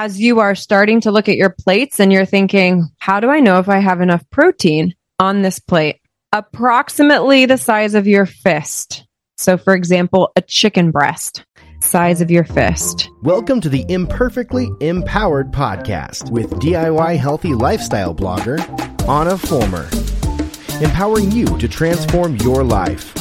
as you are starting to look at your plates and you're thinking, how do I know if I have enough protein on this plate? Approximately the size of your fist. So, for example, a chicken breast, size of your fist. Welcome to the Imperfectly Empowered podcast with DIY healthy lifestyle blogger Ahna Fulmer, empowering you to transform your life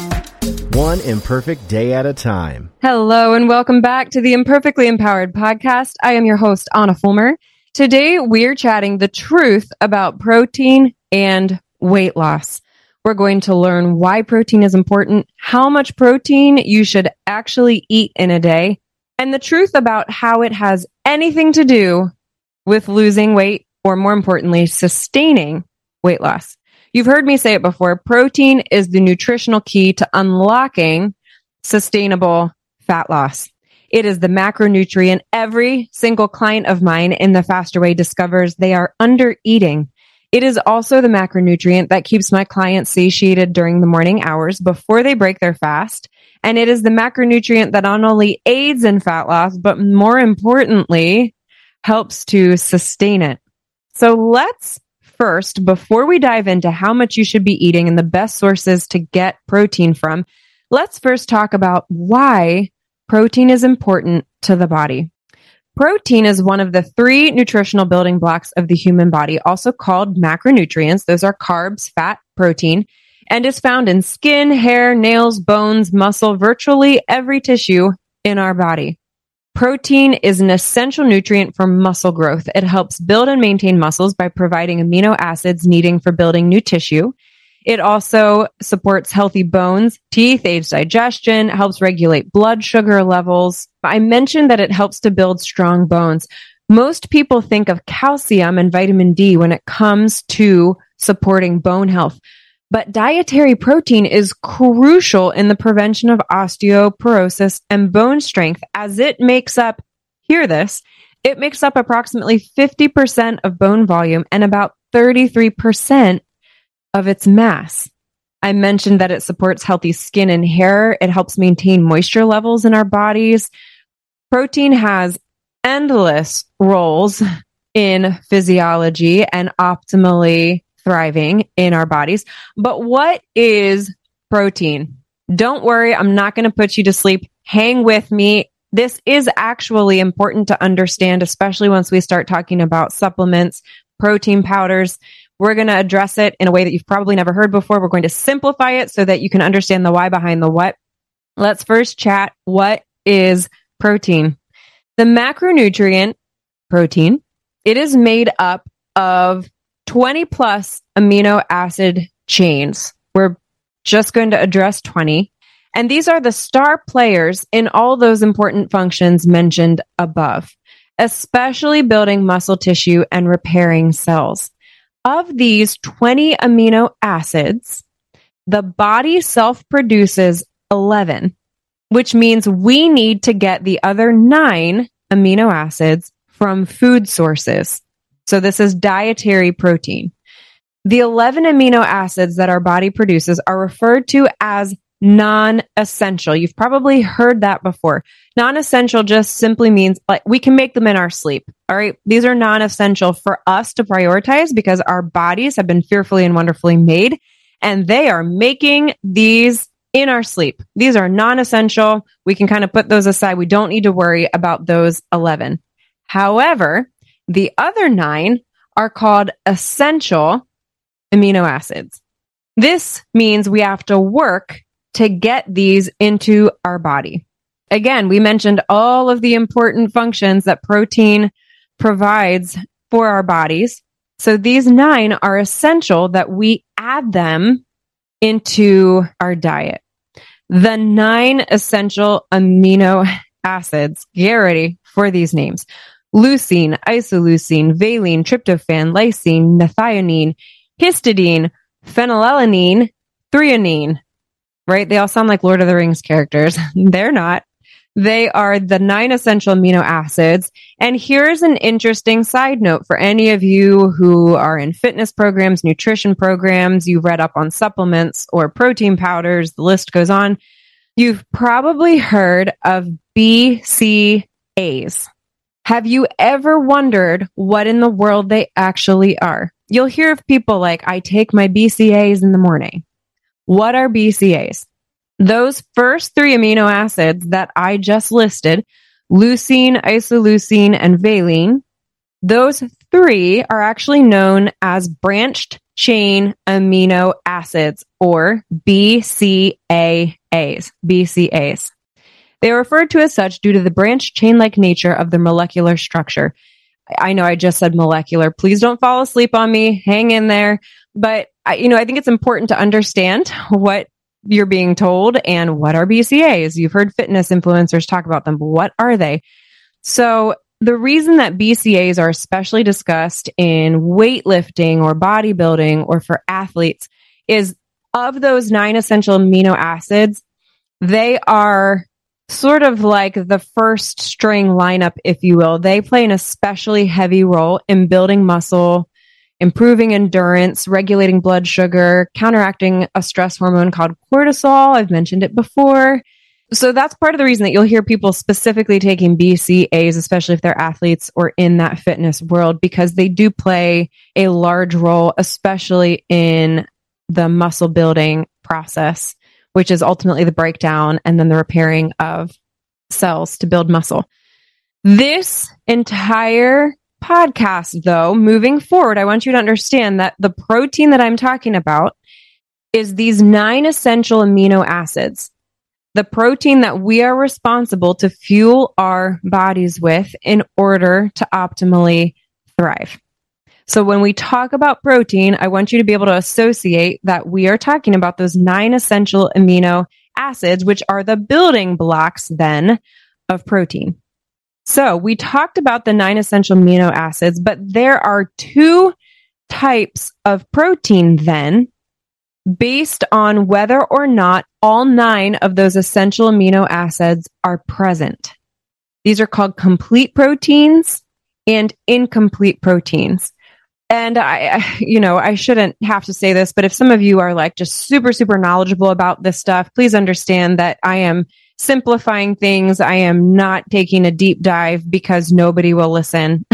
one imperfect day at a time. Hello, and welcome back to the Imperfectly Empowered podcast. I am your host, Ahna Fulmer. Today, we're chatting the truth about protein and weight loss. We're going to learn why protein is important, how much protein you should actually eat in a day, and the truth about how it has anything to do with losing weight, or more importantly, sustaining weight loss. You've heard me say it before. Protein is the nutritional key to unlocking sustainable fat loss. It is the macronutrient every single client of mine in the faster way discovers they are under eating. It is also the macronutrient that keeps my clients satiated during the morning hours before they break their fast. And it is the macronutrient that not only aids in fat loss, but more importantly, helps to sustain it. So let's first, before we dive into how much you should be eating and the best sources to get protein from, let's first talk about why protein is important to the body. Protein is one of the three nutritional building blocks of the human body, also called macronutrients. Those are carbs, fat, protein, and is found in skin, hair, nails, bones, muscle, virtually every tissue in our body. Protein is an essential nutrient for muscle growth. It helps build and maintain muscles by providing amino acids needing for building new tissue. It also supports healthy bones, teeth, aids digestion, helps regulate blood sugar levels. I mentioned that it helps to build strong bones. Most people think of calcium and vitamin D when it comes to supporting bone health. But dietary protein is crucial in the prevention of osteoporosis and bone strength as it makes up, hear this, it makes up approximately 50% of bone volume and about 33% of its mass. I mentioned that it supports healthy skin and hair. It helps maintain moisture levels in our bodies. Protein has endless roles in physiology and optimally thriving in our bodies. But what is protein? Don't worry, I'm not going to put you to sleep. Hang with me. This is actually important to understand, especially once we start talking about supplements, protein powders. We're going to address it in a way that you've probably never heard before. We're going to simplify it so that you can understand the why behind the what. Let's first chat. What is protein? The macronutrient protein, it is made up of 20 plus amino acid chains. We're just going to address 20. And these are the star players in all those important functions mentioned above, especially building muscle tissue and repairing cells. Of these 20 amino acids, the body self produces 11, which means we need to get the other nine amino acids from food sources. So this is dietary protein. The 11 amino acids that our body produces are referred to as non-essential. You've probably heard that before. Non-essential just simply means like we can make them in our sleep. All right. These are non-essential for us to prioritize because our bodies have been fearfully and wonderfully made and they are making these in our sleep. These are non-essential. We can kind of put those aside. We don't need to worry about those 11. However, the other nine are called essential amino acids. This means we have to work to get these into our body. Again, we mentioned all of the important functions that protein provides for our bodies. So these nine are essential that we add them into our diet. The nine essential amino acids, get ready for these names leucine, isoleucine, valine, tryptophan, lysine, methionine, histidine, phenylalanine, threonine. Right? They all sound like Lord of the Rings characters. They're not. They are the nine essential amino acids. And here's an interesting side note for any of you who are in fitness programs, nutrition programs, you've read up on supplements or protein powders, the list goes on. You've probably heard of BCAs. Have you ever wondered what in the world they actually are? You'll hear of people like, I take my BCAs in the morning. What are BCAs? Those first three amino acids that I just listed, leucine, isoleucine, and valine, those three are actually known as branched chain amino acids or BCAAs. BCAs. They are referred to as such due to the branched chain like nature of their molecular structure. I know I just said molecular. Please don't fall asleep on me. Hang in there. But I, you know, I think it's important to understand what you're being told and what are BCAs. You've heard fitness influencers talk about them, but what are they? So the reason that BCAs are especially discussed in weightlifting or bodybuilding or for athletes is of those nine essential amino acids, they are sort of like the first string lineup, if you will. They play an especially heavy role in building muscle, improving endurance, regulating blood sugar, counteracting a stress hormone called cortisol. I've mentioned it before. So that's part of the reason that you'll hear people specifically taking BCAs, especially if they're athletes or in that fitness world, because they do play a large role, especially in the muscle building process which is ultimately the breakdown and then the repairing of cells to build muscle. This entire podcast, though, moving forward, I want you to understand that the protein that I'm talking about is these nine essential amino acids. The protein that we are responsible to fuel our bodies with in order to optimally thrive. So when we talk about protein, I want you to be able to associate that we are talking about those nine essential amino acids, which are the building blocks then of protein. So we talked about the nine essential amino acids, but there are two types of protein then based on whether or not all nine of those essential amino acids are present. These are called complete proteins and incomplete proteins and I, you know, I shouldn't have to say this, but if some of you are like just super, super knowledgeable about this stuff, please understand that I am simplifying things. I am not taking a deep dive because nobody will listen.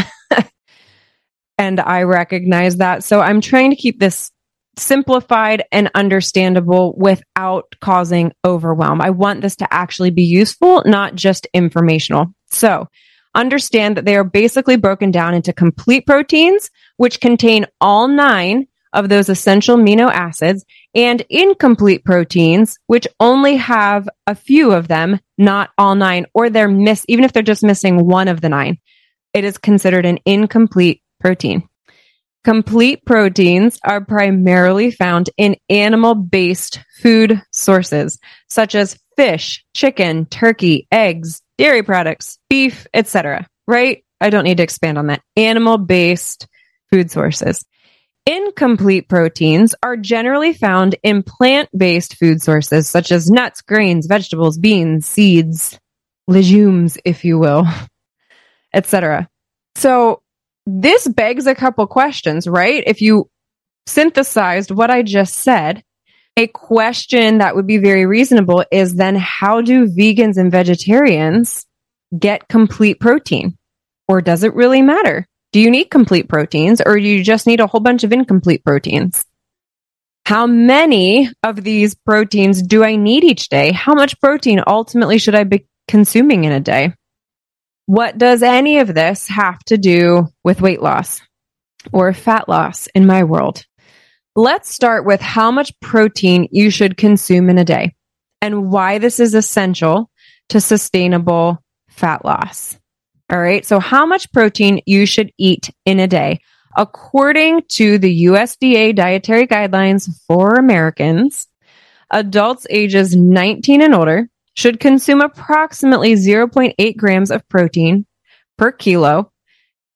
and I recognize that. So I'm trying to keep this simplified and understandable without causing overwhelm. I want this to actually be useful, not just informational. So understand that they are basically broken down into complete proteins, which contain all nine of those essential amino acids, and incomplete proteins, which only have a few of them, not all nine, or they're miss, even if they're just missing one of the nine, it is considered an incomplete protein. Complete proteins are primarily found in animal based food sources, such as fish, chicken, turkey, eggs, dairy products, beef, etc. Right? I don't need to expand on that. Animal based food sources. Incomplete proteins are generally found in plant based food sources such as nuts, grains, vegetables, beans, seeds, legumes, if you will, etc. So this begs a couple questions, right? If you synthesized what I just said, a question that would be very reasonable is then how do vegans and vegetarians get complete protein? Or does it really matter? Do you need complete proteins or do you just need a whole bunch of incomplete proteins? How many of these proteins do I need each day? How much protein ultimately should I be consuming in a day? What does any of this have to do with weight loss or fat loss in my world? Let's start with how much protein you should consume in a day and why this is essential to sustainable fat loss. All right. So how much protein you should eat in a day. According to the USDA dietary guidelines for Americans, adults ages 19 and older should consume approximately 0.8 grams of protein per kilo.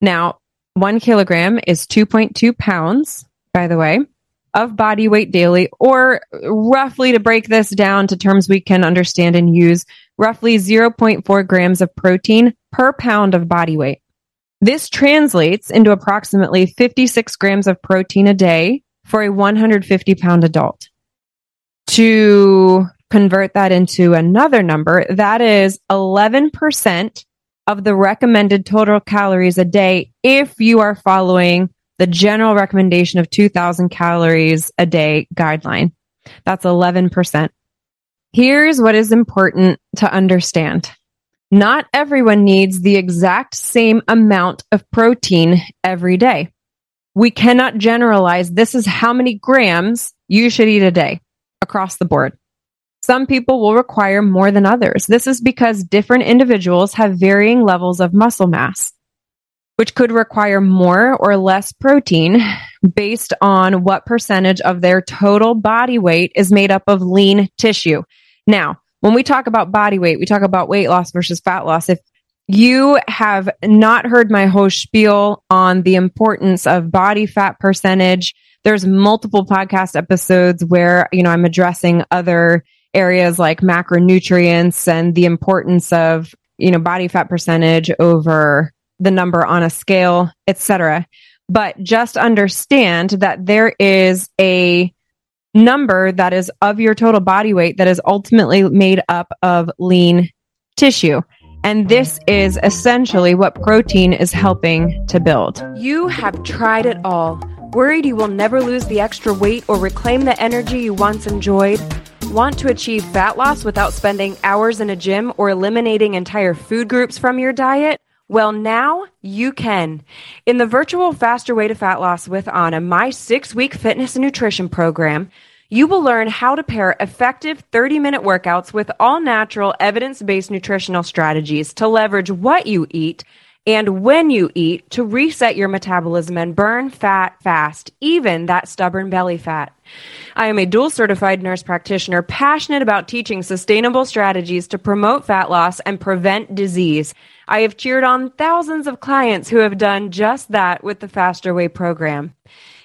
Now, one kilogram is 2.2 pounds, by the way of body weight daily, or roughly to break this down to terms we can understand and use, roughly 0.4 grams of protein per pound of body weight. This translates into approximately 56 grams of protein a day for a 150 pound adult. To convert that into another number, that is 11% of the recommended total calories a day if you are following the general recommendation of 2000 calories a day guideline. That's 11%. Here's what is important to understand. Not everyone needs the exact same amount of protein every day. We cannot generalize this is how many grams you should eat a day across the board. Some people will require more than others. This is because different individuals have varying levels of muscle mass, which could require more or less protein based on what percentage of their total body weight is made up of lean tissue. Now, when we talk about body weight, we talk about weight loss versus fat loss. If you have not heard my whole spiel on the importance of body fat percentage, there's multiple podcast episodes where, you know, I'm addressing other areas like macronutrients and the importance of, you know, body fat percentage over the number on a scale, etc. But just understand that there is a number that is of your total body weight that is ultimately made up of lean tissue. And this is essentially what protein is helping to build. You have tried it all. Worried you will never lose the extra weight or reclaim the energy you once enjoyed? Want to achieve fat loss without spending hours in a gym or eliminating entire food groups from your diet? Well, now you can. In the virtual Faster Way to Fat Loss with Ahna, my six week fitness and nutrition program, you will learn how to pair effective 30 minute workouts with all natural, evidence based nutritional strategies to leverage what you eat and when you eat to reset your metabolism and burn fat fast, even that stubborn belly fat. I am a dual certified nurse practitioner passionate about teaching sustainable strategies to promote fat loss and prevent disease. I have cheered on thousands of clients who have done just that with the Faster Way program.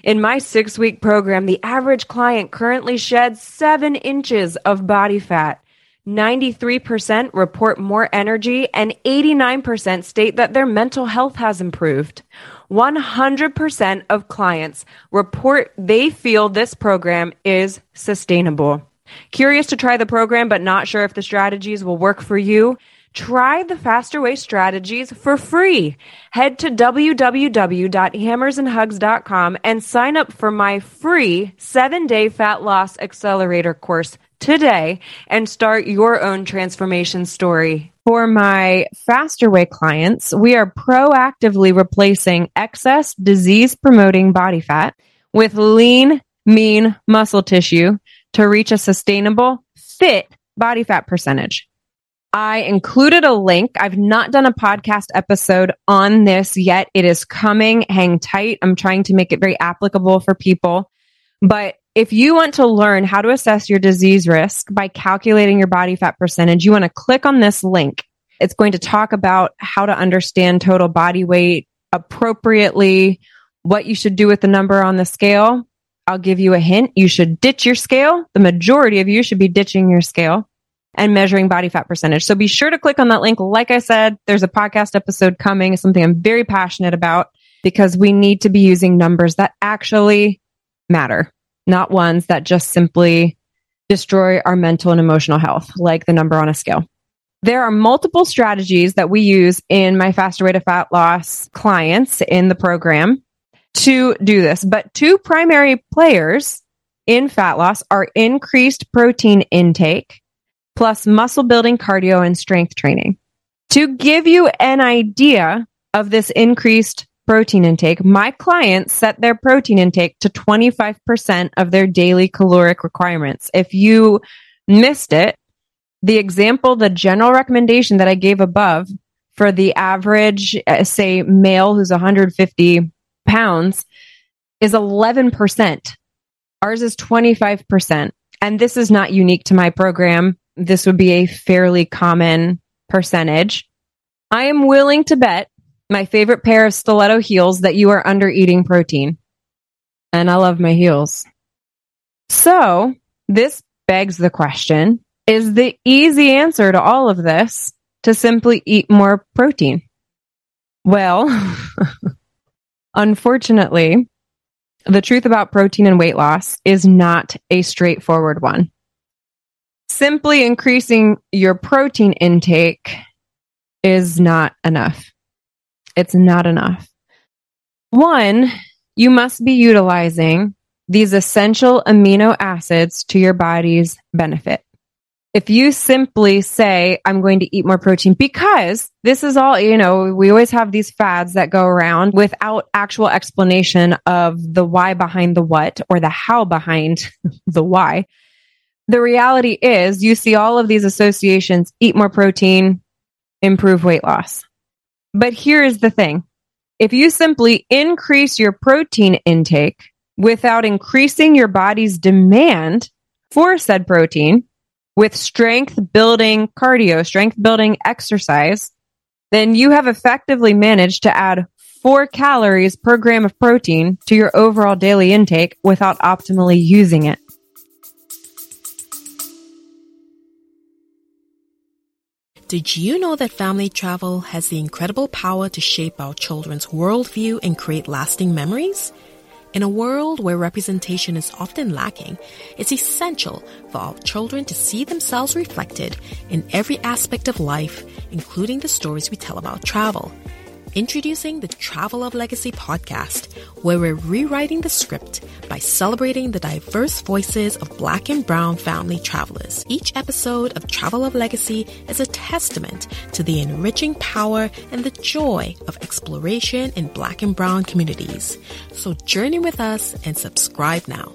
In my six week program, the average client currently sheds seven inches of body fat. 93% report more energy and 89% state that their mental health has improved. 100% of clients report they feel this program is sustainable. Curious to try the program but not sure if the strategies will work for you? Try the Faster Way strategies for free. Head to www.hammersandhugs.com and sign up for my free seven day fat loss accelerator course today and start your own transformation story. For my faster way clients, we are proactively replacing excess disease promoting body fat with lean, mean muscle tissue to reach a sustainable, fit body fat percentage. I included a link. I've not done a podcast episode on this yet. It is coming. Hang tight. I'm trying to make it very applicable for people. But if you want to learn how to assess your disease risk by calculating your body fat percentage, you want to click on this link. It's going to talk about how to understand total body weight appropriately, what you should do with the number on the scale. I'll give you a hint. You should ditch your scale. The majority of you should be ditching your scale and measuring body fat percentage. So be sure to click on that link. Like I said, there's a podcast episode coming, something I'm very passionate about because we need to be using numbers that actually matter not ones that just simply destroy our mental and emotional health, like the number on a scale. There are multiple strategies that we use in my faster way to fat loss clients in the program to do this, but two primary players in fat loss are increased protein intake plus muscle building cardio and strength training. To give you an idea of this increased protein intake, my clients set their protein intake to 25% of their daily caloric requirements. If you missed it, the example, the general recommendation that I gave above for the average, uh, say, male who's 150 pounds is 11%. Ours is 25%. And this is not unique to my program. This would be a fairly common percentage. I am willing to bet my favorite pair of stiletto heels that you are under eating protein. And I love my heels. So this begs the question, is the easy answer to all of this to simply eat more protein? Well, unfortunately, the truth about protein and weight loss is not a straightforward one. Simply increasing your protein intake is not enough. It's not enough. One, you must be utilizing these essential amino acids to your body's benefit. If you simply say, I'm going to eat more protein because this is all, you know, we always have these fads that go around without actual explanation of the why behind the what or the how behind the why. The reality is you see all of these associations, eat more protein, improve weight loss. But here is the thing. If you simply increase your protein intake without increasing your body's demand for said protein, with strength building cardio, strength building exercise, then you have effectively managed to add four calories per gram of protein to your overall daily intake without optimally using it. Did you know that family travel has the incredible power to shape our children's worldview and create lasting memories? In a world where representation is often lacking, it's essential for our children to see themselves reflected in every aspect of life, including the stories we tell about travel. Introducing the Travel of Legacy podcast, where we're rewriting the script by celebrating the diverse voices of Black and Brown family travelers. Each episode of Travel of Legacy is a testament to the enriching power and the joy of exploration in Black and Brown communities. So journey with us and subscribe now.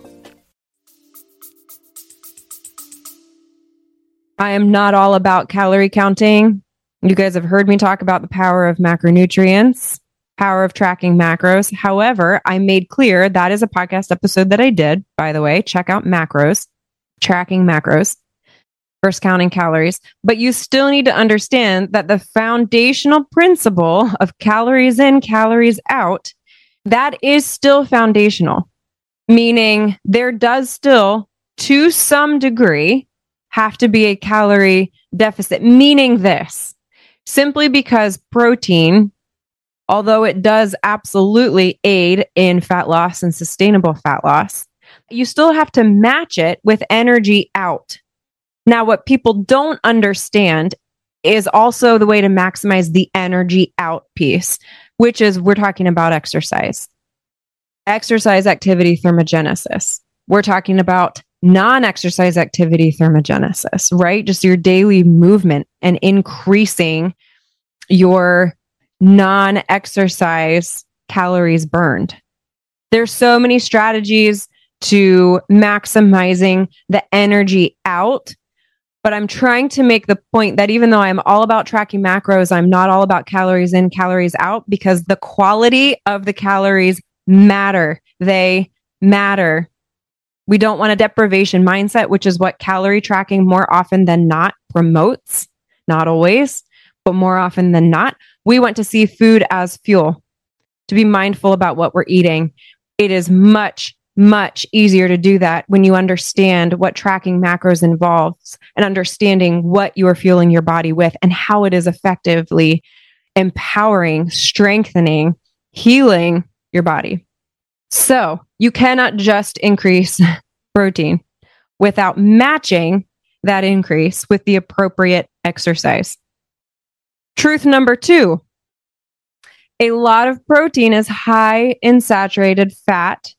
I am not all about calorie counting. You guys have heard me talk about the power of macronutrients, power of tracking macros. However, I made clear that is a podcast episode that I did, by the way. Check out macros, tracking macros versus counting calories. But you still need to understand that the foundational principle of calories in, calories out, that is still foundational, meaning there does still, to some degree, have to be a calorie deficit, meaning this simply because protein, although it does absolutely aid in fat loss and sustainable fat loss, you still have to match it with energy out. Now, what people don't understand is also the way to maximize the energy out piece, which is we're talking about exercise, exercise activity thermogenesis. We're talking about non exercise activity thermogenesis, right? Just your daily movement and increasing your non exercise calories burned. There's so many strategies to maximizing the energy out. But I'm trying to make the point that even though I'm all about tracking macros, I'm not all about calories in, calories out because the quality of the calories matter. They matter. We don't want a deprivation mindset, which is what calorie tracking more often than not promotes. Not always, but more often than not, we want to see food as fuel, to be mindful about what we're eating. It is much, much easier to do that when you understand what tracking macros involves and understanding what you are fueling your body with and how it is effectively empowering, strengthening, healing your body. So you cannot just increase protein without matching that increase with the appropriate exercise. Truth number two a lot of protein is high in saturated fat.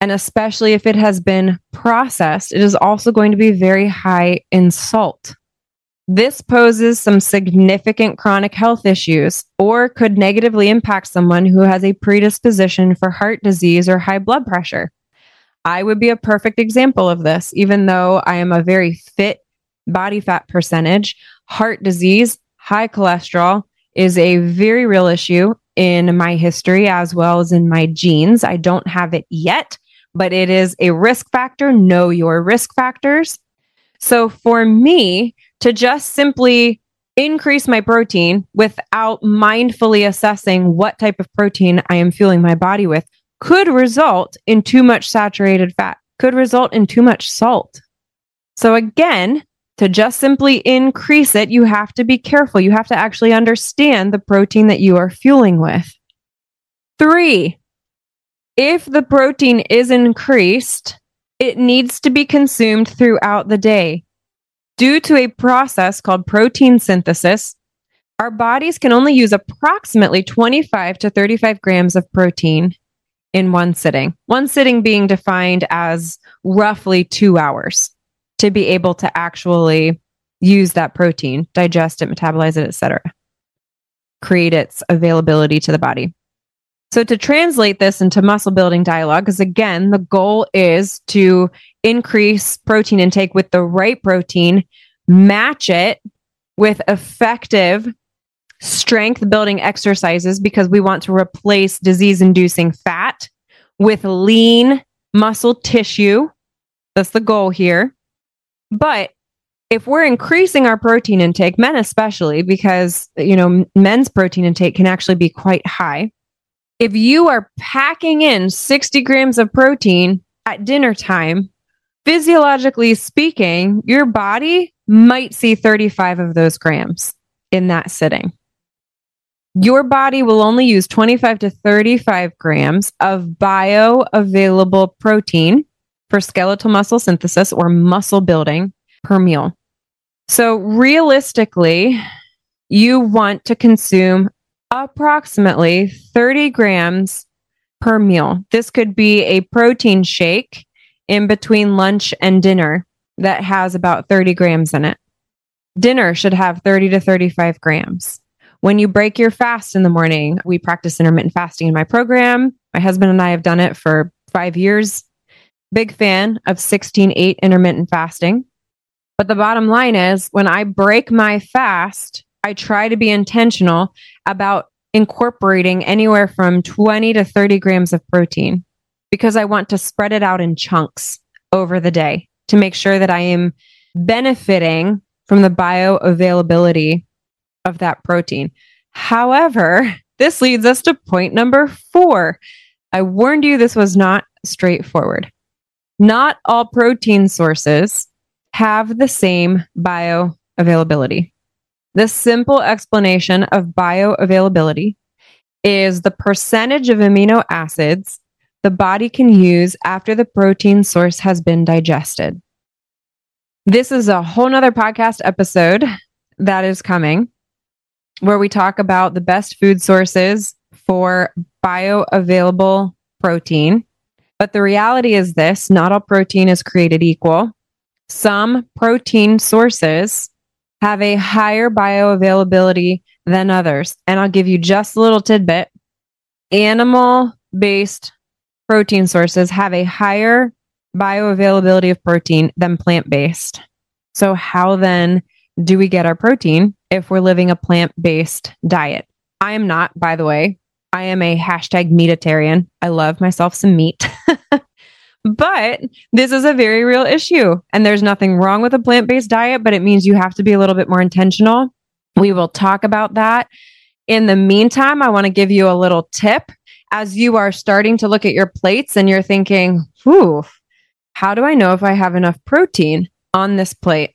And especially if it has been processed, it is also going to be very high in salt. This poses some significant chronic health issues or could negatively impact someone who has a predisposition for heart disease or high blood pressure. I would be a perfect example of this, even though I am a very fit body fat percentage. Heart disease, high cholesterol is a very real issue in my history as well as in my genes. I don't have it yet, but it is a risk factor. Know your risk factors. So for me, to just simply increase my protein without mindfully assessing what type of protein I am fueling my body with could result in too much saturated fat, could result in too much salt. So again, to just simply increase it, you have to be careful. You have to actually understand the protein that you are fueling with. Three, if the protein is increased, it needs to be consumed throughout the day. Due to a process called protein synthesis, our bodies can only use approximately 25 to 35 grams of protein in one sitting. One sitting being defined as roughly two hours to be able to actually use that protein, digest it, metabolize it, etc. Create its availability to the body. So to translate this into muscle building dialogue, because again, the goal is to increase protein intake with the right protein, match it with effective strength building exercises because we want to replace disease inducing fat with lean muscle tissue. That's the goal here. But if we're increasing our protein intake, men especially, because, you know, men's protein intake can actually be quite high. If you are packing in 60 grams of protein at dinner time, physiologically speaking, your body might see 35 of those grams in that sitting. Your body will only use 25 to 35 grams of bioavailable protein for skeletal muscle synthesis or muscle building per meal. So, realistically, you want to consume approximately 30 grams per meal. This could be a protein shake in between lunch and dinner that has about 30 grams in it. Dinner should have 30 to 35 grams. When you break your fast in the morning, we practice intermittent fasting in my program. My husband and I have done it for five years. Big fan of 16 8 intermittent fasting. But the bottom line is when I break my fast, I try to be intentional about incorporating anywhere from 20 to 30 grams of protein because I want to spread it out in chunks over the day to make sure that I am benefiting from the bioavailability of that protein. However, this leads us to point number four. I warned you this was not straightforward. Not all protein sources have the same bioavailability. The simple explanation of bioavailability is the percentage of amino acids the body can use after the protein source has been digested. This is a whole nother podcast episode that is coming where we talk about the best food sources for bioavailable protein. But the reality is this not all protein is created equal. Some protein sources have a higher bioavailability than others. And I'll give you just a little tidbit. Animal based protein sources have a higher bioavailability of protein than plant based. So, how then do we get our protein if we're living a plant based diet? I am not, by the way. I am a hashtag meatitarian. I love myself some meat. but this is a very real issue. And there's nothing wrong with a plant based diet, but it means you have to be a little bit more intentional. We will talk about that. In the meantime, I want to give you a little tip as you are starting to look at your plates and you're thinking, whew, how do I know if I have enough protein on this plate?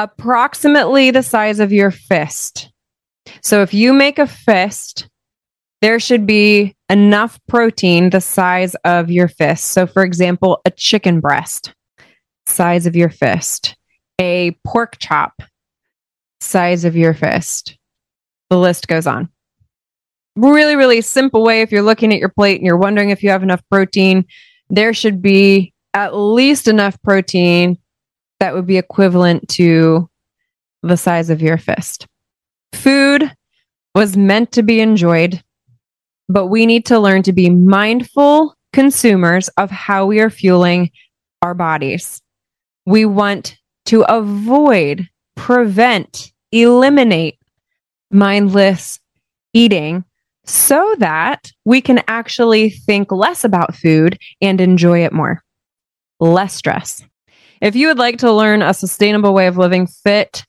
approximately the size of your fist. So if you make a fist, there should be enough protein the size of your fist. So, for example, a chicken breast, size of your fist, a pork chop, size of your fist. The list goes on. Really, really simple way. If you're looking at your plate and you're wondering if you have enough protein, there should be at least enough protein that would be equivalent to the size of your fist. Food was meant to be enjoyed, but we need to learn to be mindful consumers of how we are fueling our bodies. We want to avoid, prevent, eliminate mindless eating so that we can actually think less about food and enjoy it more. Less stress. If you would like to learn a sustainable way of living fit,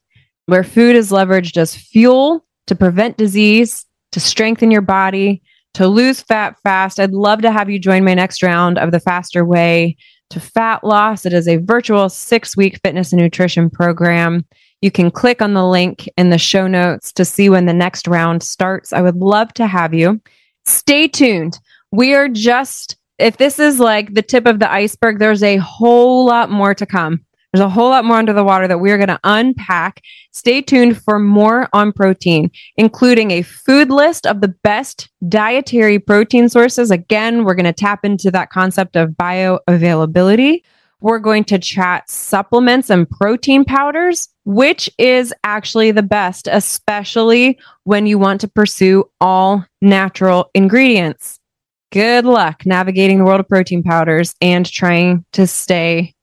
where food is leveraged as fuel to prevent disease, to strengthen your body, to lose fat fast, I'd love to have you join my next round of the Faster Way to Fat Loss. It is a virtual six week fitness and nutrition program. You can click on the link in the show notes to see when the next round starts. I would love to have you. Stay tuned. We are just if this is like the tip of the iceberg, there's a whole lot more to come There's a whole lot more under the water that we're going to unpack. Stay tuned for more on protein, including a food list of the best dietary protein sources. Again, we're going to tap into that concept of bioavailability. We're going to chat supplements and protein powders, which is actually the best, especially when you want to pursue all natural ingredients. Good luck navigating the world of protein powders and trying to stay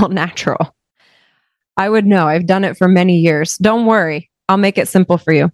all natural. I would know. I've done it for many years. Don't worry, I'll make it simple for you.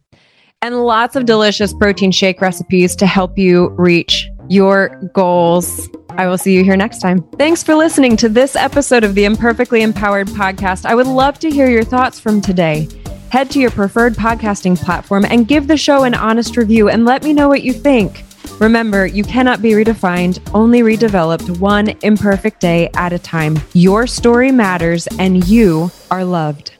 And lots of delicious protein shake recipes to help you reach your goals. I will see you here next time. Thanks for listening to this episode of the Imperfectly Empowered podcast. I would love to hear your thoughts from today. Head to your preferred podcasting platform and give the show an honest review and let me know what you think. Remember, you cannot be redefined, only redeveloped one imperfect day at a time. Your story matters and you are loved.